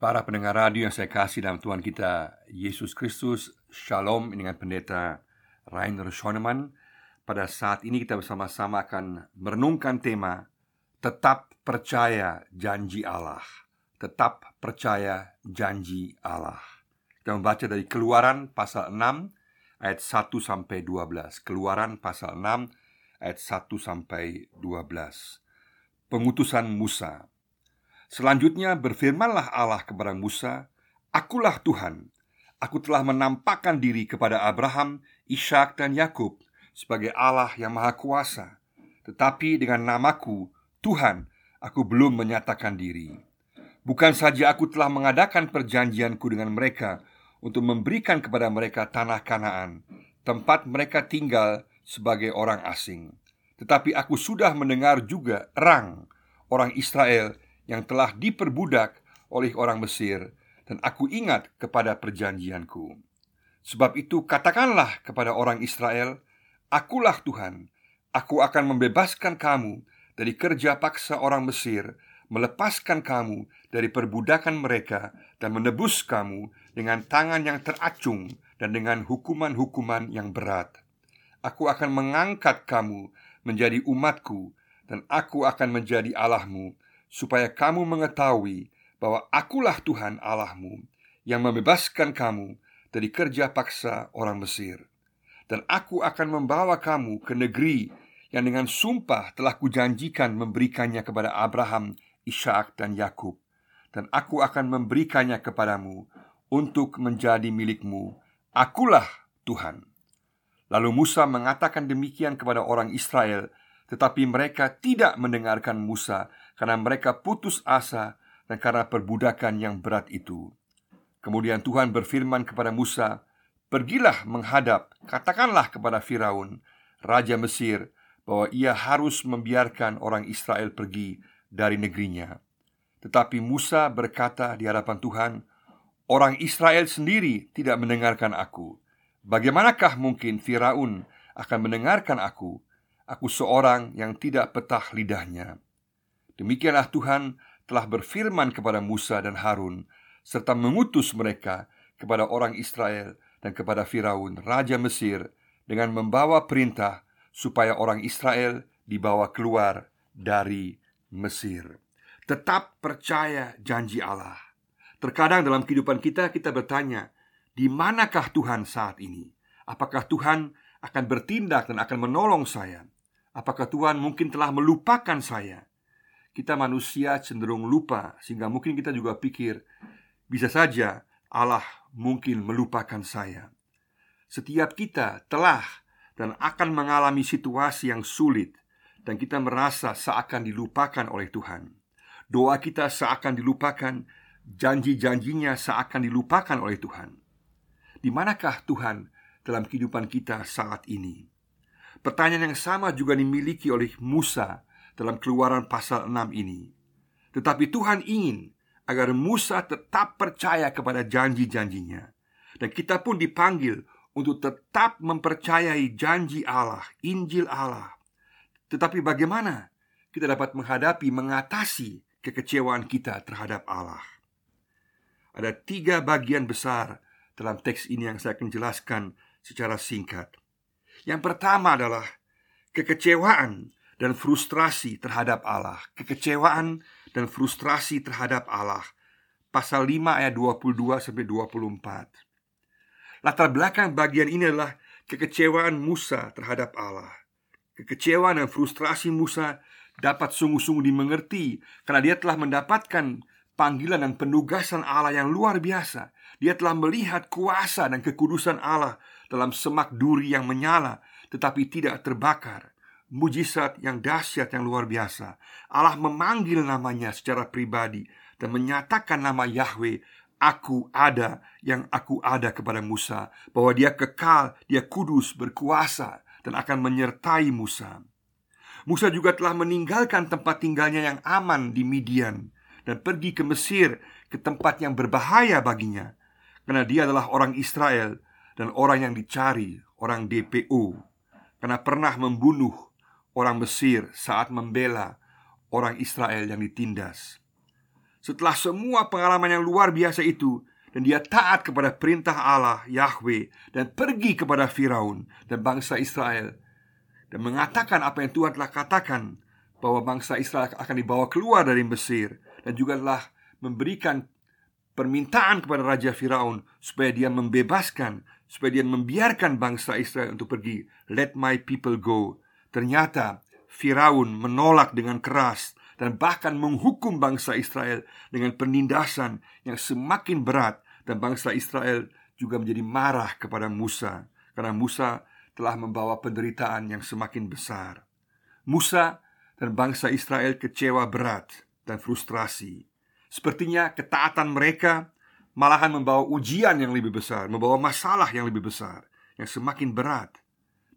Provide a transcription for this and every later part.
Para pendengar radio yang saya kasih dalam Tuhan kita Yesus Kristus Shalom dengan pendeta Rainer Schoenemann. Pada saat ini kita bersama-sama akan merenungkan tema Tetap percaya janji Allah. Tetap percaya janji Allah. Kita membaca dari keluaran pasal 6 ayat 1 sampai 12 Keluaran pasal 6 ayat 1 sampai 12 Pengutusan Musa Selanjutnya berfirmanlah Allah kepada Musa, "Akulah Tuhan. Aku telah menampakkan diri kepada Abraham, Ishak dan Yakub sebagai Allah yang Maha Kuasa. Tetapi dengan namaku, Tuhan, aku belum menyatakan diri. Bukan saja aku telah mengadakan perjanjianku dengan mereka untuk memberikan kepada mereka tanah Kanaan, tempat mereka tinggal sebagai orang asing. Tetapi aku sudah mendengar juga erang orang Israel yang telah diperbudak oleh orang Mesir dan aku ingat kepada perjanjianku. Sebab itu katakanlah kepada orang Israel, Akulah Tuhan, aku akan membebaskan kamu dari kerja paksa orang Mesir, melepaskan kamu dari perbudakan mereka dan menebus kamu dengan tangan yang teracung dan dengan hukuman-hukuman yang berat. Aku akan mengangkat kamu menjadi umatku dan aku akan menjadi Allahmu supaya kamu mengetahui bahwa akulah Tuhan Allahmu yang membebaskan kamu dari kerja paksa orang Mesir. Dan aku akan membawa kamu ke negeri yang dengan sumpah telah kujanjikan memberikannya kepada Abraham, Ishak dan Yakub. Dan aku akan memberikannya kepadamu untuk menjadi milikmu. Akulah Tuhan. Lalu Musa mengatakan demikian kepada orang Israel, tetapi mereka tidak mendengarkan Musa karena mereka putus asa dan karena perbudakan yang berat itu. Kemudian Tuhan berfirman kepada Musa, "Pergilah menghadap, katakanlah kepada Firaun, raja Mesir, bahwa ia harus membiarkan orang Israel pergi dari negerinya." Tetapi Musa berkata di hadapan Tuhan, "Orang Israel sendiri tidak mendengarkan aku. Bagaimanakah mungkin Firaun akan mendengarkan aku? Aku seorang yang tidak petah lidahnya." Demikianlah Tuhan telah berfirman kepada Musa dan Harun serta mengutus mereka kepada orang Israel dan kepada Firaun raja Mesir dengan membawa perintah supaya orang Israel dibawa keluar dari Mesir. Tetap percaya janji Allah. Terkadang dalam kehidupan kita kita bertanya, di manakah Tuhan saat ini? Apakah Tuhan akan bertindak dan akan menolong saya? Apakah Tuhan mungkin telah melupakan saya? Kita manusia cenderung lupa sehingga mungkin kita juga pikir bisa saja Allah mungkin melupakan saya. Setiap kita telah dan akan mengalami situasi yang sulit dan kita merasa seakan dilupakan oleh Tuhan. Doa kita seakan dilupakan, janji-janjinya seakan dilupakan oleh Tuhan. Di manakah Tuhan dalam kehidupan kita saat ini? Pertanyaan yang sama juga dimiliki oleh Musa dalam keluaran pasal 6 ini. Tetapi Tuhan ingin agar Musa tetap percaya kepada janji-janjinya. Dan kita pun dipanggil untuk tetap mempercayai janji Allah, Injil Allah. Tetapi bagaimana kita dapat menghadapi, mengatasi kekecewaan kita terhadap Allah? Ada tiga bagian besar dalam teks ini yang saya akan jelaskan secara singkat. Yang pertama adalah kekecewaan dan frustrasi terhadap Allah Kekecewaan dan frustrasi terhadap Allah. Pasal 5 ayat 22 sampai 24 Latar belakang bagian ini adalah kekecewaan Musa terhadap Allah. Kekecewaan dan frustrasi Musa dapat sungguh-sungguh dimengerti Karena dia telah mendapatkan panggilan dan penugasan Allah yang luar biasa. Dia telah melihat kuasa dan kekudusan Allah dalam semak duri yang menyala Tetapi tidak terbakar mujizat yang dahsyat yang luar biasa. Allah memanggil namanya secara pribadi dan menyatakan nama Yahweh Aku ada yang aku ada kepada Musa Bahwa dia kekal, dia kudus, berkuasa Dan akan menyertai Musa Musa juga telah meninggalkan tempat tinggalnya yang aman di Midian Dan pergi ke Mesir Ke tempat yang berbahaya baginya Karena dia adalah orang Israel Dan orang yang dicari Orang DPO Karena pernah membunuh orang Mesir saat membela orang Israel yang ditindas. setelah semua pengalaman yang luar biasa itu dan dia taat kepada perintah Allah Yahweh dan pergi kepada Firaun dan bangsa Israel dan mengatakan apa yang Tuhan telah katakan bahwa bangsa Israel akan dibawa keluar dari Mesir dan juga telah memberikan permintaan kepada Raja Firaun supaya dia membebaskan, supaya dia membiarkan bangsa Israel untuk pergi. Let my people go. Ternyata Firaun menolak dengan keras dan bahkan menghukum bangsa Israel dengan penindasan yang semakin berat dan bangsa Israel juga menjadi marah kepada Musa karena Musa telah membawa penderitaan yang semakin besar. Musa dan bangsa Israel kecewa berat dan frustrasi. Sepertinya ketaatan mereka malahan membawa ujian yang lebih besar, membawa masalah yang lebih besar, yang semakin berat.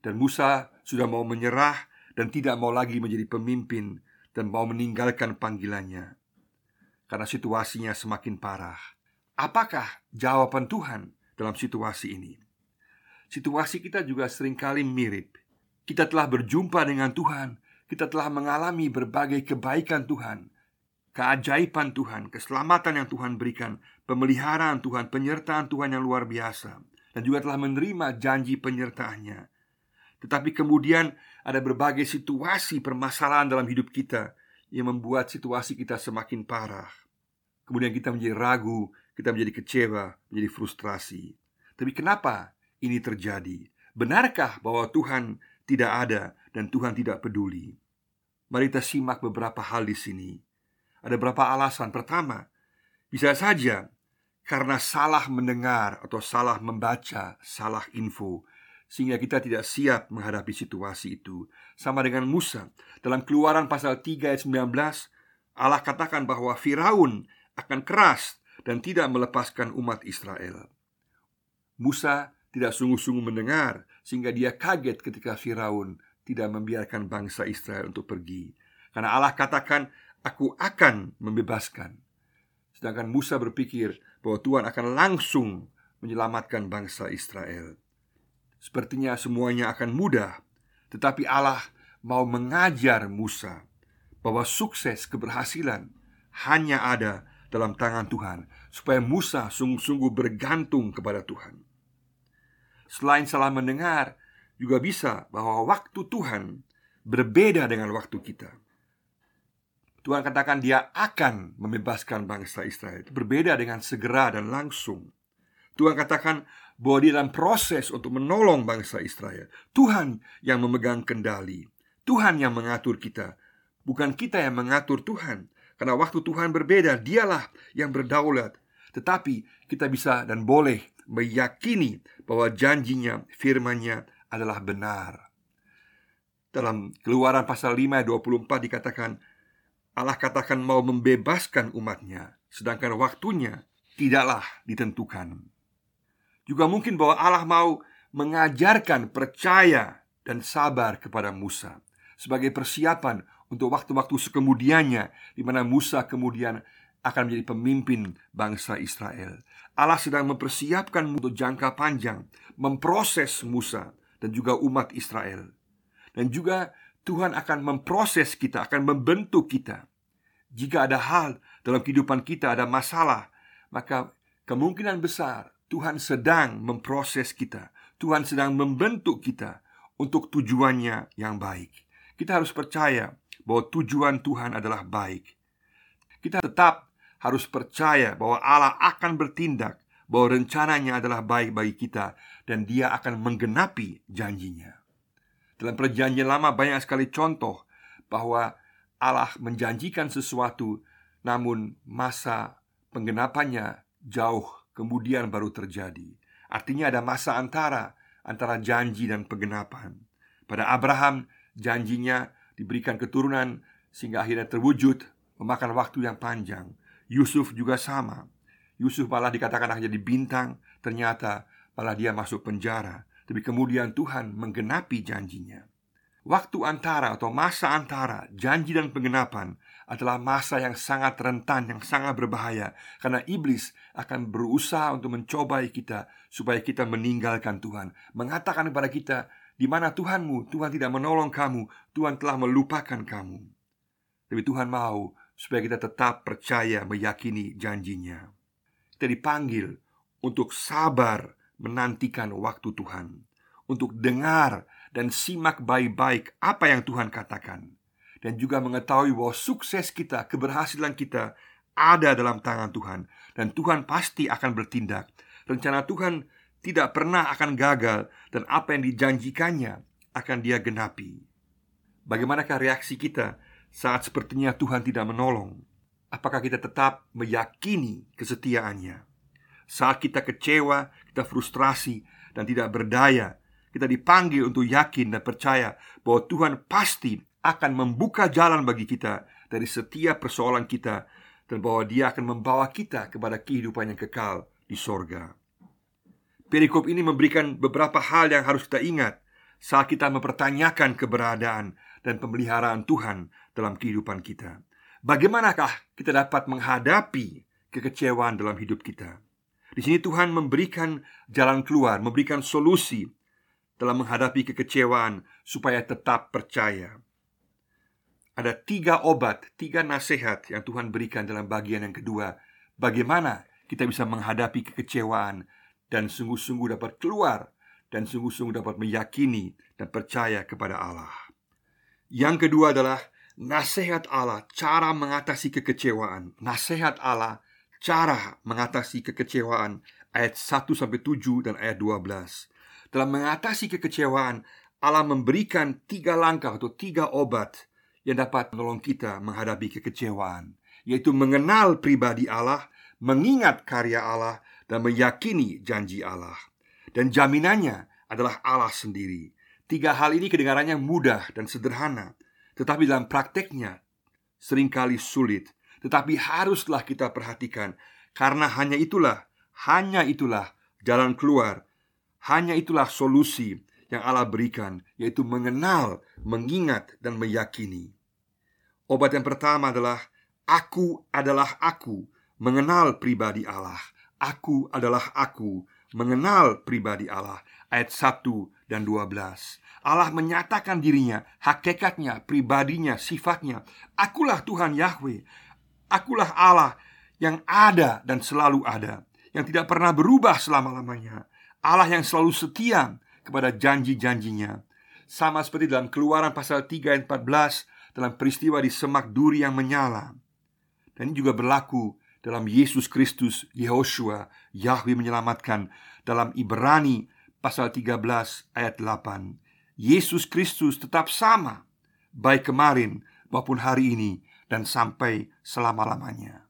Dan Musa sudah mau menyerah dan tidak mau lagi menjadi pemimpin dan mau meninggalkan panggilannya karena situasinya semakin parah. Apakah jawaban Tuhan dalam situasi ini? Situasi kita juga sering kali mirip. Kita telah berjumpa dengan Tuhan, kita telah mengalami berbagai kebaikan Tuhan, keajaiban Tuhan, keselamatan yang Tuhan berikan, pemeliharaan Tuhan, penyertaan Tuhan yang luar biasa, dan juga telah menerima janji penyertaannya. Tetapi kemudian ada berbagai situasi permasalahan dalam hidup kita yang membuat situasi kita semakin parah. Kemudian kita menjadi ragu, kita menjadi kecewa, menjadi frustrasi. Tapi kenapa ini terjadi? Benarkah bahwa Tuhan tidak ada dan Tuhan tidak peduli? Mari kita simak beberapa hal di sini. Ada beberapa alasan. Pertama, bisa saja karena salah mendengar atau salah membaca, salah info sehingga kita tidak siap menghadapi situasi itu. Sama dengan Musa, dalam Keluaran pasal 3 ayat 19, Allah katakan bahwa Firaun akan keras dan tidak melepaskan umat Israel. Musa tidak sungguh-sungguh mendengar sehingga dia kaget ketika Firaun tidak membiarkan bangsa Israel untuk pergi. Karena Allah katakan, "Aku akan membebaskan." Sedangkan Musa berpikir bahwa Tuhan akan langsung menyelamatkan bangsa Israel. Sepertinya semuanya akan mudah, tetapi Allah mau mengajar Musa bahwa sukses keberhasilan hanya ada dalam tangan Tuhan, supaya Musa sungguh-sungguh bergantung kepada Tuhan. Selain salah mendengar, juga bisa bahwa waktu Tuhan berbeda dengan waktu kita. Tuhan katakan dia akan membebaskan bangsa Israel. Itu berbeda dengan segera dan langsung. Tuhan katakan bahwa di dalam proses untuk menolong bangsa Israel, Tuhan yang memegang kendali, Tuhan yang mengatur kita, bukan kita yang mengatur Tuhan. Karena waktu Tuhan berbeda, Dialah yang berdaulat. Tetapi kita bisa dan boleh meyakini bahwa janjinya, firmannya adalah benar. Dalam keluaran pasal 5 ayat 24 dikatakan Allah katakan mau membebaskan umatnya Sedangkan waktunya tidaklah ditentukan juga mungkin bahwa Allah mau mengajarkan percaya dan sabar kepada Musa sebagai persiapan untuk waktu-waktu sekemudiannya di mana Musa kemudian akan menjadi pemimpin bangsa Israel. Allah sedang mempersiapkan untuk jangka panjang memproses Musa dan juga umat Israel. Dan juga Tuhan akan memproses kita, akan membentuk kita. Jika ada hal dalam kehidupan kita ada masalah, maka kemungkinan besar Tuhan sedang memproses kita. Tuhan sedang membentuk kita untuk tujuannya yang baik. Kita harus percaya bahwa tujuan Tuhan adalah baik. Kita tetap harus percaya bahwa Allah akan bertindak, bahwa rencananya adalah baik bagi kita, dan Dia akan menggenapi janjinya. Dalam Perjanjian Lama, banyak sekali contoh bahwa Allah menjanjikan sesuatu, namun masa penggenapannya jauh kemudian baru terjadi. Artinya ada masa antara antara janji dan penggenapan. Pada Abraham janjinya diberikan keturunan sehingga akhirnya terwujud memakan waktu yang panjang. Yusuf juga sama. Yusuf malah dikatakan akan jadi bintang, ternyata malah dia masuk penjara. Tapi kemudian Tuhan menggenapi janjinya. Waktu antara atau masa antara janji dan penggenapan adalah masa yang sangat rentan, yang sangat berbahaya. Karena iblis akan berusaha untuk mencobai kita Supaya kita meninggalkan Tuhan. Mengatakan kepada kita di mana Tuhanmu, Tuhan tidak menolong kamu. Tuhan telah melupakan kamu. Tapi Tuhan mau supaya kita tetap percaya meyakini janjinya. Kita dipanggil untuk sabar menantikan waktu Tuhan, untuk dengar dan simak baik-baik apa yang Tuhan katakan, dan juga mengetahui bahwa sukses kita, keberhasilan kita ada dalam tangan Tuhan, dan Tuhan pasti akan bertindak. Rencana Tuhan tidak pernah akan gagal, dan apa yang dijanjikannya akan Dia genapi. Bagaimanakah reaksi kita saat sepertinya Tuhan tidak menolong? Apakah kita tetap meyakini kesetiaannya? Saat kita kecewa, kita frustrasi, dan tidak berdaya, kita dipanggil untuk yakin dan percaya bahwa Tuhan pasti akan membuka jalan bagi kita dari setiap persoalan kita dan bahwa Dia akan membawa kita kepada kehidupan yang kekal di sorga. Perikop ini memberikan beberapa hal yang harus kita ingat saat kita mempertanyakan keberadaan dan pemeliharaan Tuhan dalam kehidupan kita. Bagaimanakah kita dapat menghadapi kekecewaan dalam hidup kita? Di sini Tuhan memberikan jalan keluar, memberikan solusi dalam menghadapi kekecewaan supaya tetap percaya. Ada tiga obat, tiga nasihat yang Tuhan berikan dalam bagian yang kedua. Bagaimana kita bisa menghadapi kekecewaan dan sungguh-sungguh dapat keluar dan sungguh-sungguh dapat meyakini dan percaya kepada Allah. Yang kedua adalah nasihat Allah, cara mengatasi kekecewaan. Nasihat Allah cara mengatasi kekecewaan ayat 1 sampai 7 dan ayat 12. Dalam mengatasi kekecewaan, Allah memberikan tiga langkah atau tiga obat yang dapat menolong kita menghadapi kekecewaan, yaitu mengenal pribadi Allah, mengingat karya Allah, dan meyakini janji Allah. Dan jaminannya adalah Allah sendiri. Tiga hal ini kedengarannya mudah dan sederhana, tetapi dalam prakteknya sering kali sulit tetapi haruslah kita perhatikan Karena hanya itulah Hanya itulah jalan keluar Hanya itulah solusi yang Allah berikan Yaitu mengenal, mengingat, dan meyakini. Obat yang pertama adalah Aku adalah aku. Mengenal pribadi Allah. Aku adalah aku. Mengenal pribadi Allah. Ayat 1 dan 12 Allah menyatakan dirinya, hakikatnya, pribadinya, sifatnya. Akulah Tuhan Yahweh. Akulah Allah yang ada dan selalu ada Yang tidak pernah berubah selama-lamanya Allah yang selalu setia kepada janji-janjinya. Sama seperti dalam keluaran pasal 3 ayat 14 Dalam peristiwa di semak duri yang menyala. Dan ini juga berlaku dalam Yesus Kristus Yehoshua Yahweh menyelamatkan Dalam Ibrani pasal 13 ayat 8 Yesus Kristus tetap sama Baik kemarin maupun hari ini dan sampai selama-lamanya.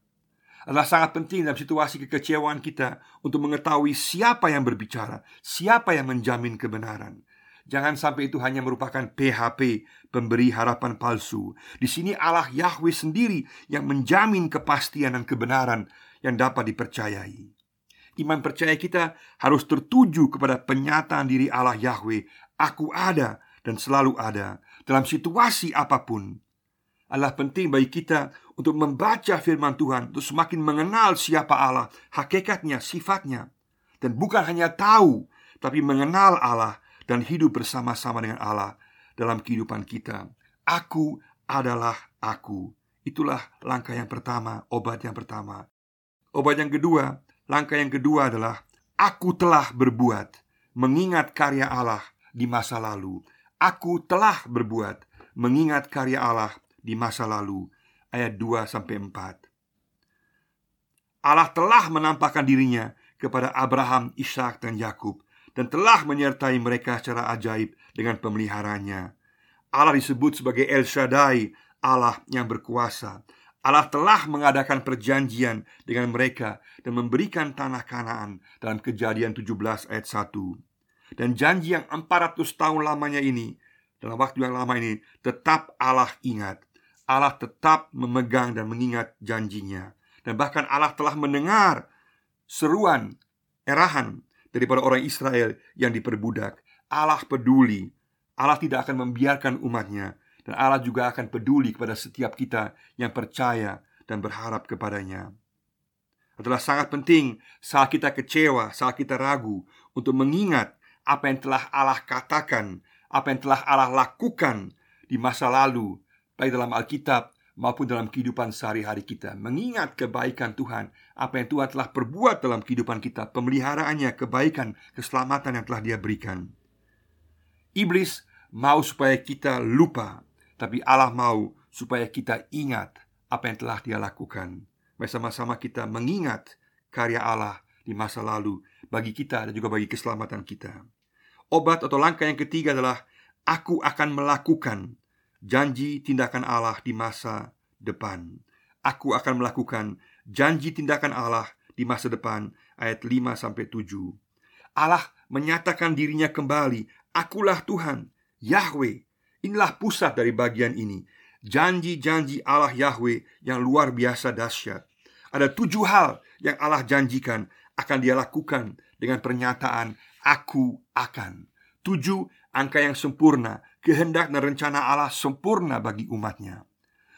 Adalah sangat penting dalam situasi kekecewaan kita untuk mengetahui siapa yang berbicara, siapa yang menjamin kebenaran. Jangan sampai itu hanya merupakan PHP, pemberi harapan palsu. Di sini Allah Yahweh sendiri yang menjamin kepastian dan kebenaran yang dapat dipercayai. Iman percaya kita harus tertuju kepada penyataan diri Allah Yahweh, "Aku ada dan selalu ada dalam situasi apa pun." Adalah penting bagi kita untuk membaca firman Tuhan, untuk semakin mengenal siapa Allah, hakikatnya, sifatnya, dan bukan hanya tahu, tapi mengenal Allah dan hidup bersama-sama dengan Allah dalam kehidupan kita. Aku adalah aku. Itulah langkah yang pertama, obat yang pertama. Obat yang kedua, langkah yang kedua adalah aku telah berbuat, mengingat karya Allah di masa lalu. Aku telah berbuat, mengingat karya Allah di masa lalu ayat 2 sampai 4. Allah telah menampakkan dirinya kepada Abraham, Ishak dan Yakub dan telah menyertai mereka secara ajaib dengan pemeliharanya. Allah disebut sebagai El Shaddai, Allah yang berkuasa. Allah telah mengadakan perjanjian dengan mereka dan memberikan tanah Kanaan dalam Kejadian 17 ayat 1. Dan janji yang 400 tahun lamanya ini dalam waktu yang lama ini tetap Allah ingat Allah tetap memegang dan mengingat janjinya. Dan bahkan Allah telah mendengar seruan, erahan daripada orang Israel yang diperbudak. Allah peduli. Allah tidak akan membiarkan umatnya. Dan Allah juga akan peduli kepada setiap kita yang percaya dan berharap kepadanya. Adalah sangat penting saat kita kecewa, saat kita ragu Untuk mengingat apa yang telah Allah katakan Apa yang telah Allah lakukan di masa lalu baik dalam Alkitab maupun dalam kehidupan sehari-hari kita, mengingat kebaikan Tuhan, apa yang Tuhan telah perbuat dalam kehidupan kita, pemeliharaannya, kebaikan, keselamatan yang telah Dia berikan. Iblis mau supaya kita lupa, tapi Allah mau supaya kita ingat apa yang telah Dia lakukan. Bersama-sama kita mengingat karya Allah di masa lalu bagi kita dan juga bagi keselamatan kita. Obat atau langkah yang ketiga adalah aku akan melakukan janji tindakan Allah di masa depan. Aku akan melakukan janji tindakan Allah di masa depan ayat 5 sampai 7. Allah menyatakan dirinya kembali, akulah Tuhan, Yahweh. Inilah pusat dari bagian ini. Janji-janji Allah Yahweh yang luar biasa dahsyat. Ada tujuh hal yang Allah janjikan akan dia lakukan dengan pernyataan aku akan. Tujuh angka yang sempurna kehendak dan rencana Allah sempurna bagi umatnya.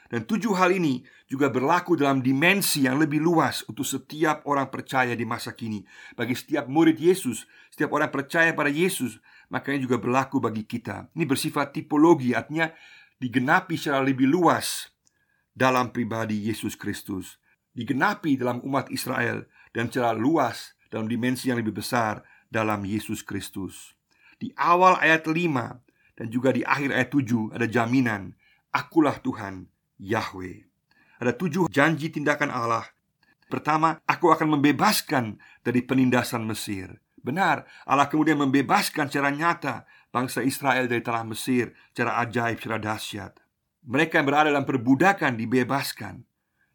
Dan tujuh hal ini juga berlaku dalam dimensi yang lebih luas untuk setiap orang percaya di masa kini. Bagi setiap murid Yesus, setiap orang percaya pada Yesus Makanya juga berlaku bagi kita. Ini bersifat tipologi, artinya digenapi secara lebih luas dalam pribadi Yesus Kristus. Digenapi dalam umat Israel dan secara luas dalam dimensi yang lebih besar dalam Yesus Kristus. Di awal ayat 5 dan juga di akhir ayat 7 ada jaminan Akulah Tuhan Yahweh Ada tujuh janji tindakan Allah Pertama, aku akan membebaskan dari penindasan Mesir Benar, Allah kemudian membebaskan secara nyata bangsa Israel dari tanah Mesir secara ajaib, secara dahsyat. Mereka yang berada dalam perbudakan dibebaskan.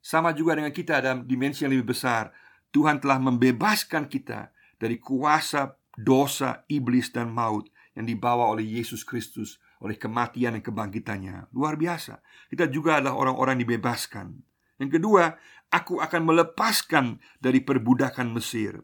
Sama juga dengan kita dalam dimensi yang lebih besar. Tuhan telah membebaskan kita dari kuasa dosa, iblis, dan maut yang dibawa oleh Yesus Kristus oleh kematian dan kebangkitannya. Luar biasa. Kita juga adalah orang-orang dibebaskan. Yang kedua, aku akan melepaskan dari perbudakan Mesir.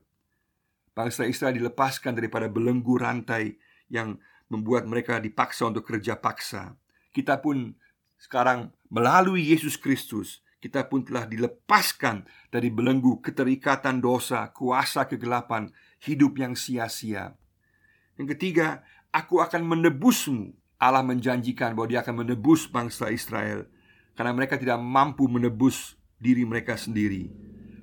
Bangsa Israel dilepaskan daripada belenggu rantai yang membuat mereka dipaksa untuk kerja paksa. Kita pun sekarang melalui Yesus Kristus kita pun telah dilepaskan dari belenggu keterikatan dosa, kuasa kegelapan, hidup yang sia-sia. Yang ketiga, Aku akan menebusmu. Allah menjanjikan bahwa dia akan menebus bangsa Israel. Karena mereka tidak mampu menebus diri mereka sendiri.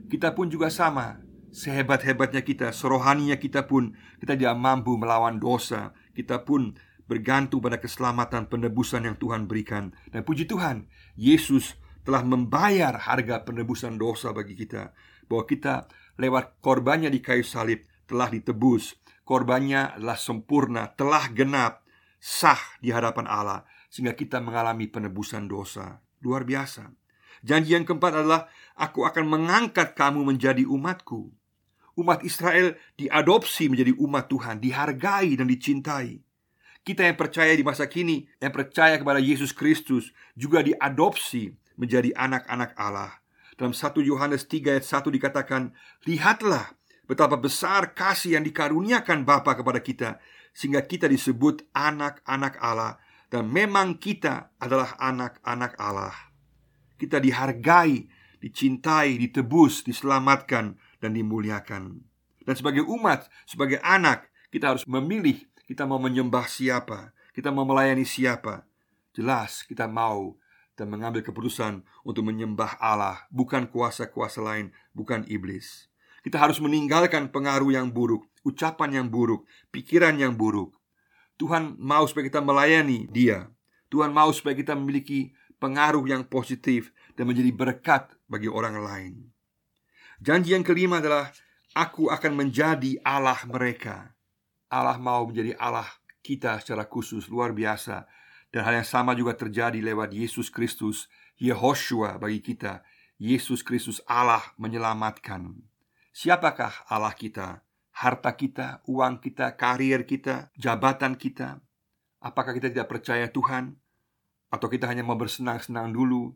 Kita pun juga sama. Sehebat-hebatnya kita, serohaninya kita pun Kita tidak mampu melawan dosa. Kita pun bergantung pada keselamatan penebusan yang Tuhan berikan. Dan puji Tuhan Yesus telah membayar harga penebusan dosa bagi kita. Bahwa kita lewat korbannya di kayu salib telah ditebus Korbannya adalah sempurna, telah genap, sah di hadapan Allah Sehingga kita mengalami penebusan dosa. Luar biasa. Janji yang keempat adalah Aku akan mengangkat kamu menjadi umatku. Umat Israel diadopsi menjadi umat Tuhan Dihargai dan dicintai. Kita yang percaya di masa kini Yang percaya kepada Yesus Kristus Juga diadopsi menjadi anak-anak Allah. Dalam 1 Yohanes 3 ayat 1 dikatakan Lihatlah Betapa besar kasih yang dikaruniakan Bapa kepada kita Sehingga kita disebut anak-anak Allah Dan memang kita adalah anak-anak Allah. Kita dihargai, dicintai, ditebus, diselamatkan, dan dimuliakan. Dan sebagai umat, sebagai anak Kita harus memilih kita mau menyembah siapa Kita mau melayani siapa. Jelas kita mau dan mengambil keputusan untuk menyembah Allah, bukan kuasa-kuasa lain, bukan iblis. Kita harus meninggalkan pengaruh yang buruk, ucapan yang buruk, pikiran yang buruk. Tuhan mau supaya kita melayani Dia. Tuhan mau supaya kita memiliki pengaruh yang positif dan menjadi berkat bagi orang lain. Janji yang kelima adalah aku akan menjadi Allah mereka. Allah mau menjadi Allah kita secara khusus luar biasa dan hal yang sama juga terjadi lewat Yesus Kristus, Yehoshua bagi kita. Yesus Kristus Allah menyelamatkan. Siapakah Allah kita? Harta kita, uang kita, karir kita, jabatan kita? Apakah kita tidak percaya Tuhan? Atau kita hanya mau bersenang-senang dulu?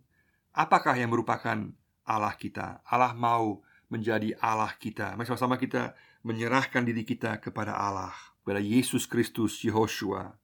Apakah yang merupakan Allah kita? Allah mau menjadi Allah kita Mari sama-sama kita menyerahkan diri kita kepada Allah Kepada Yesus Kristus Yehoshua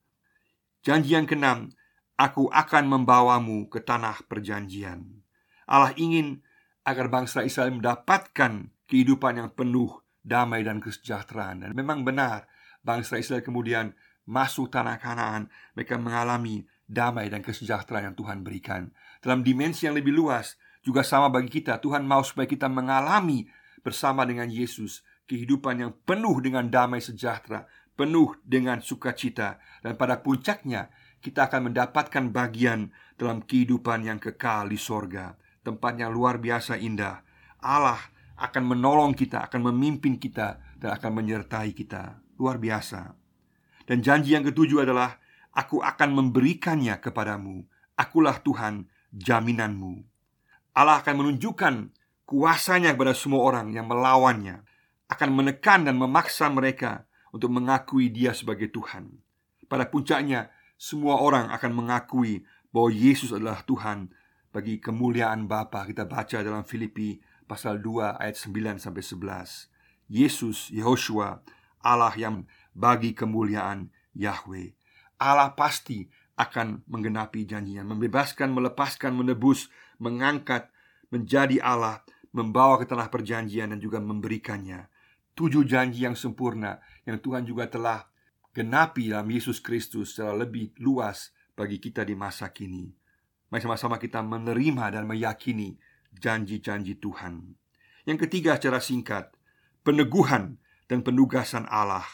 Janji yang keenam Aku akan membawamu ke tanah perjanjian Allah ingin agar bangsa Israel mendapatkan kehidupan yang penuh damai dan kesejahteraan. Dan memang benar, bangsa Israel kemudian masuk tanah Kanaan, mereka mengalami damai dan kesejahteraan yang Tuhan berikan. dalam dimensi yang lebih luas juga sama bagi kita. Tuhan mau supaya kita mengalami bersama dengan Yesus kehidupan yang penuh dengan damai sejahtera, penuh dengan sukacita, dan pada puncaknya kita akan mendapatkan bagian dalam kehidupan yang kekal di sorga, tempat yang luar biasa indah. Allah akan menolong kita, akan memimpin kita, dan akan menyertai kita. Luar biasa. Dan janji yang ketujuh adalah, Aku akan memberikannya kepadamu. Akulah Tuhan, jaminanmu. Allah akan menunjukkan kuasanya kepada semua orang yang melawannya, akan menekan dan memaksa mereka untuk mengakui Dia sebagai Tuhan. Pada puncaknya, semua orang akan mengakui bahwa Yesus adalah Tuhan bagi kemuliaan Bapa. Kita baca dalam Filipi pasal 2 ayat 9 sampai 11. Yesus, Yehoshua, Allah yang bagi kemuliaan Yahweh. Allah pasti akan menggenapi janjinya, membebaskan, melepaskan, menebus, mengangkat menjadi Allah, membawa ke tanah perjanjian dan juga memberikannya. Tujuh janji yang sempurna yang Tuhan juga telah genapi dalam Yesus Kristus secara lebih luas bagi kita di masa kini. Mari sama-sama kita menerima dan meyakini janji-janji Tuhan. Yang ketiga secara singkat, peneguhan dan penugasan Allah.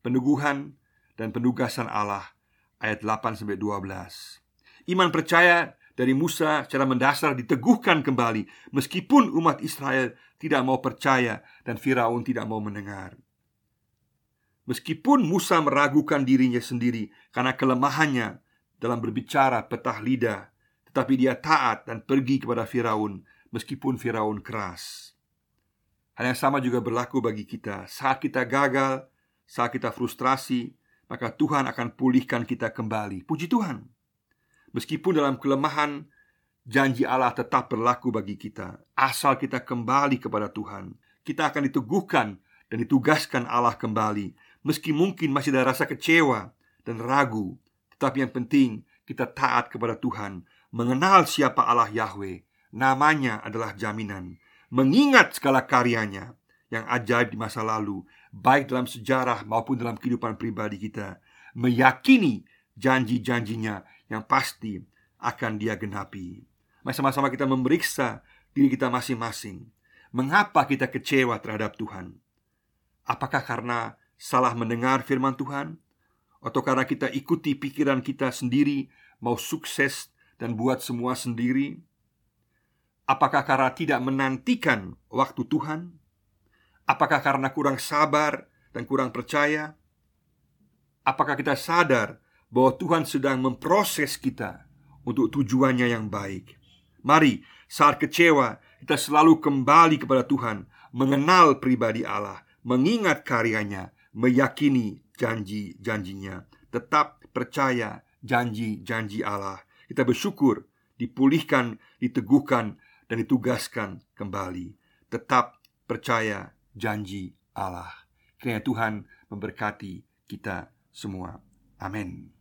Peneguhan dan penugasan Allah ayat 8 sampai 12. Iman percaya dari Musa secara mendasar diteguhkan kembali meskipun umat Israel tidak mau percaya dan Firaun tidak mau mendengar. Meskipun Musa meragukan dirinya sendiri karena kelemahannya dalam berbicara petah lidah, tetapi dia taat dan pergi kepada Firaun meskipun Firaun keras. Hal yang sama juga berlaku bagi kita saat kita gagal, saat kita frustrasi, maka Tuhan akan pulihkan kita kembali. Puji Tuhan. Meskipun dalam kelemahan, janji Allah tetap berlaku bagi kita. Asal kita kembali kepada Tuhan, kita akan diteguhkan dan ditugaskan Allah kembali. Meski mungkin masih ada rasa kecewa dan ragu, tetapi yang penting kita taat kepada Tuhan, mengenal siapa Allah Yahweh. Namanya adalah jaminan, mengingat segala karyanya yang ajaib di masa lalu baik dalam sejarah maupun dalam kehidupan pribadi kita, meyakini janji-janjinya yang pasti akan dia genapi. Mari sama-sama kita memeriksa diri kita masing-masing. Mengapa kita kecewa terhadap Tuhan? Apakah karena salah mendengar firman Tuhan? Atau karena kita ikuti pikiran kita sendiri, mau sukses dan buat semua sendiri? Apakah karena tidak menantikan waktu Tuhan? Apakah karena kurang sabar dan kurang percaya? Apakah kita sadar bahwa Tuhan sedang memproses kita untuk tujuannya yang baik? Mari, saat kecewa, kita selalu kembali kepada Tuhan, mengenal pribadi Allah, mengingat karyanya, meyakini janji-janjinya, tetap percaya janji-janji Allah. Kita bersyukur dipulihkan, diteguhkan, dan ditugaskan kembali. Tetap percaya janji Allah. Kiranya Tuhan memberkati kita semua. Amin.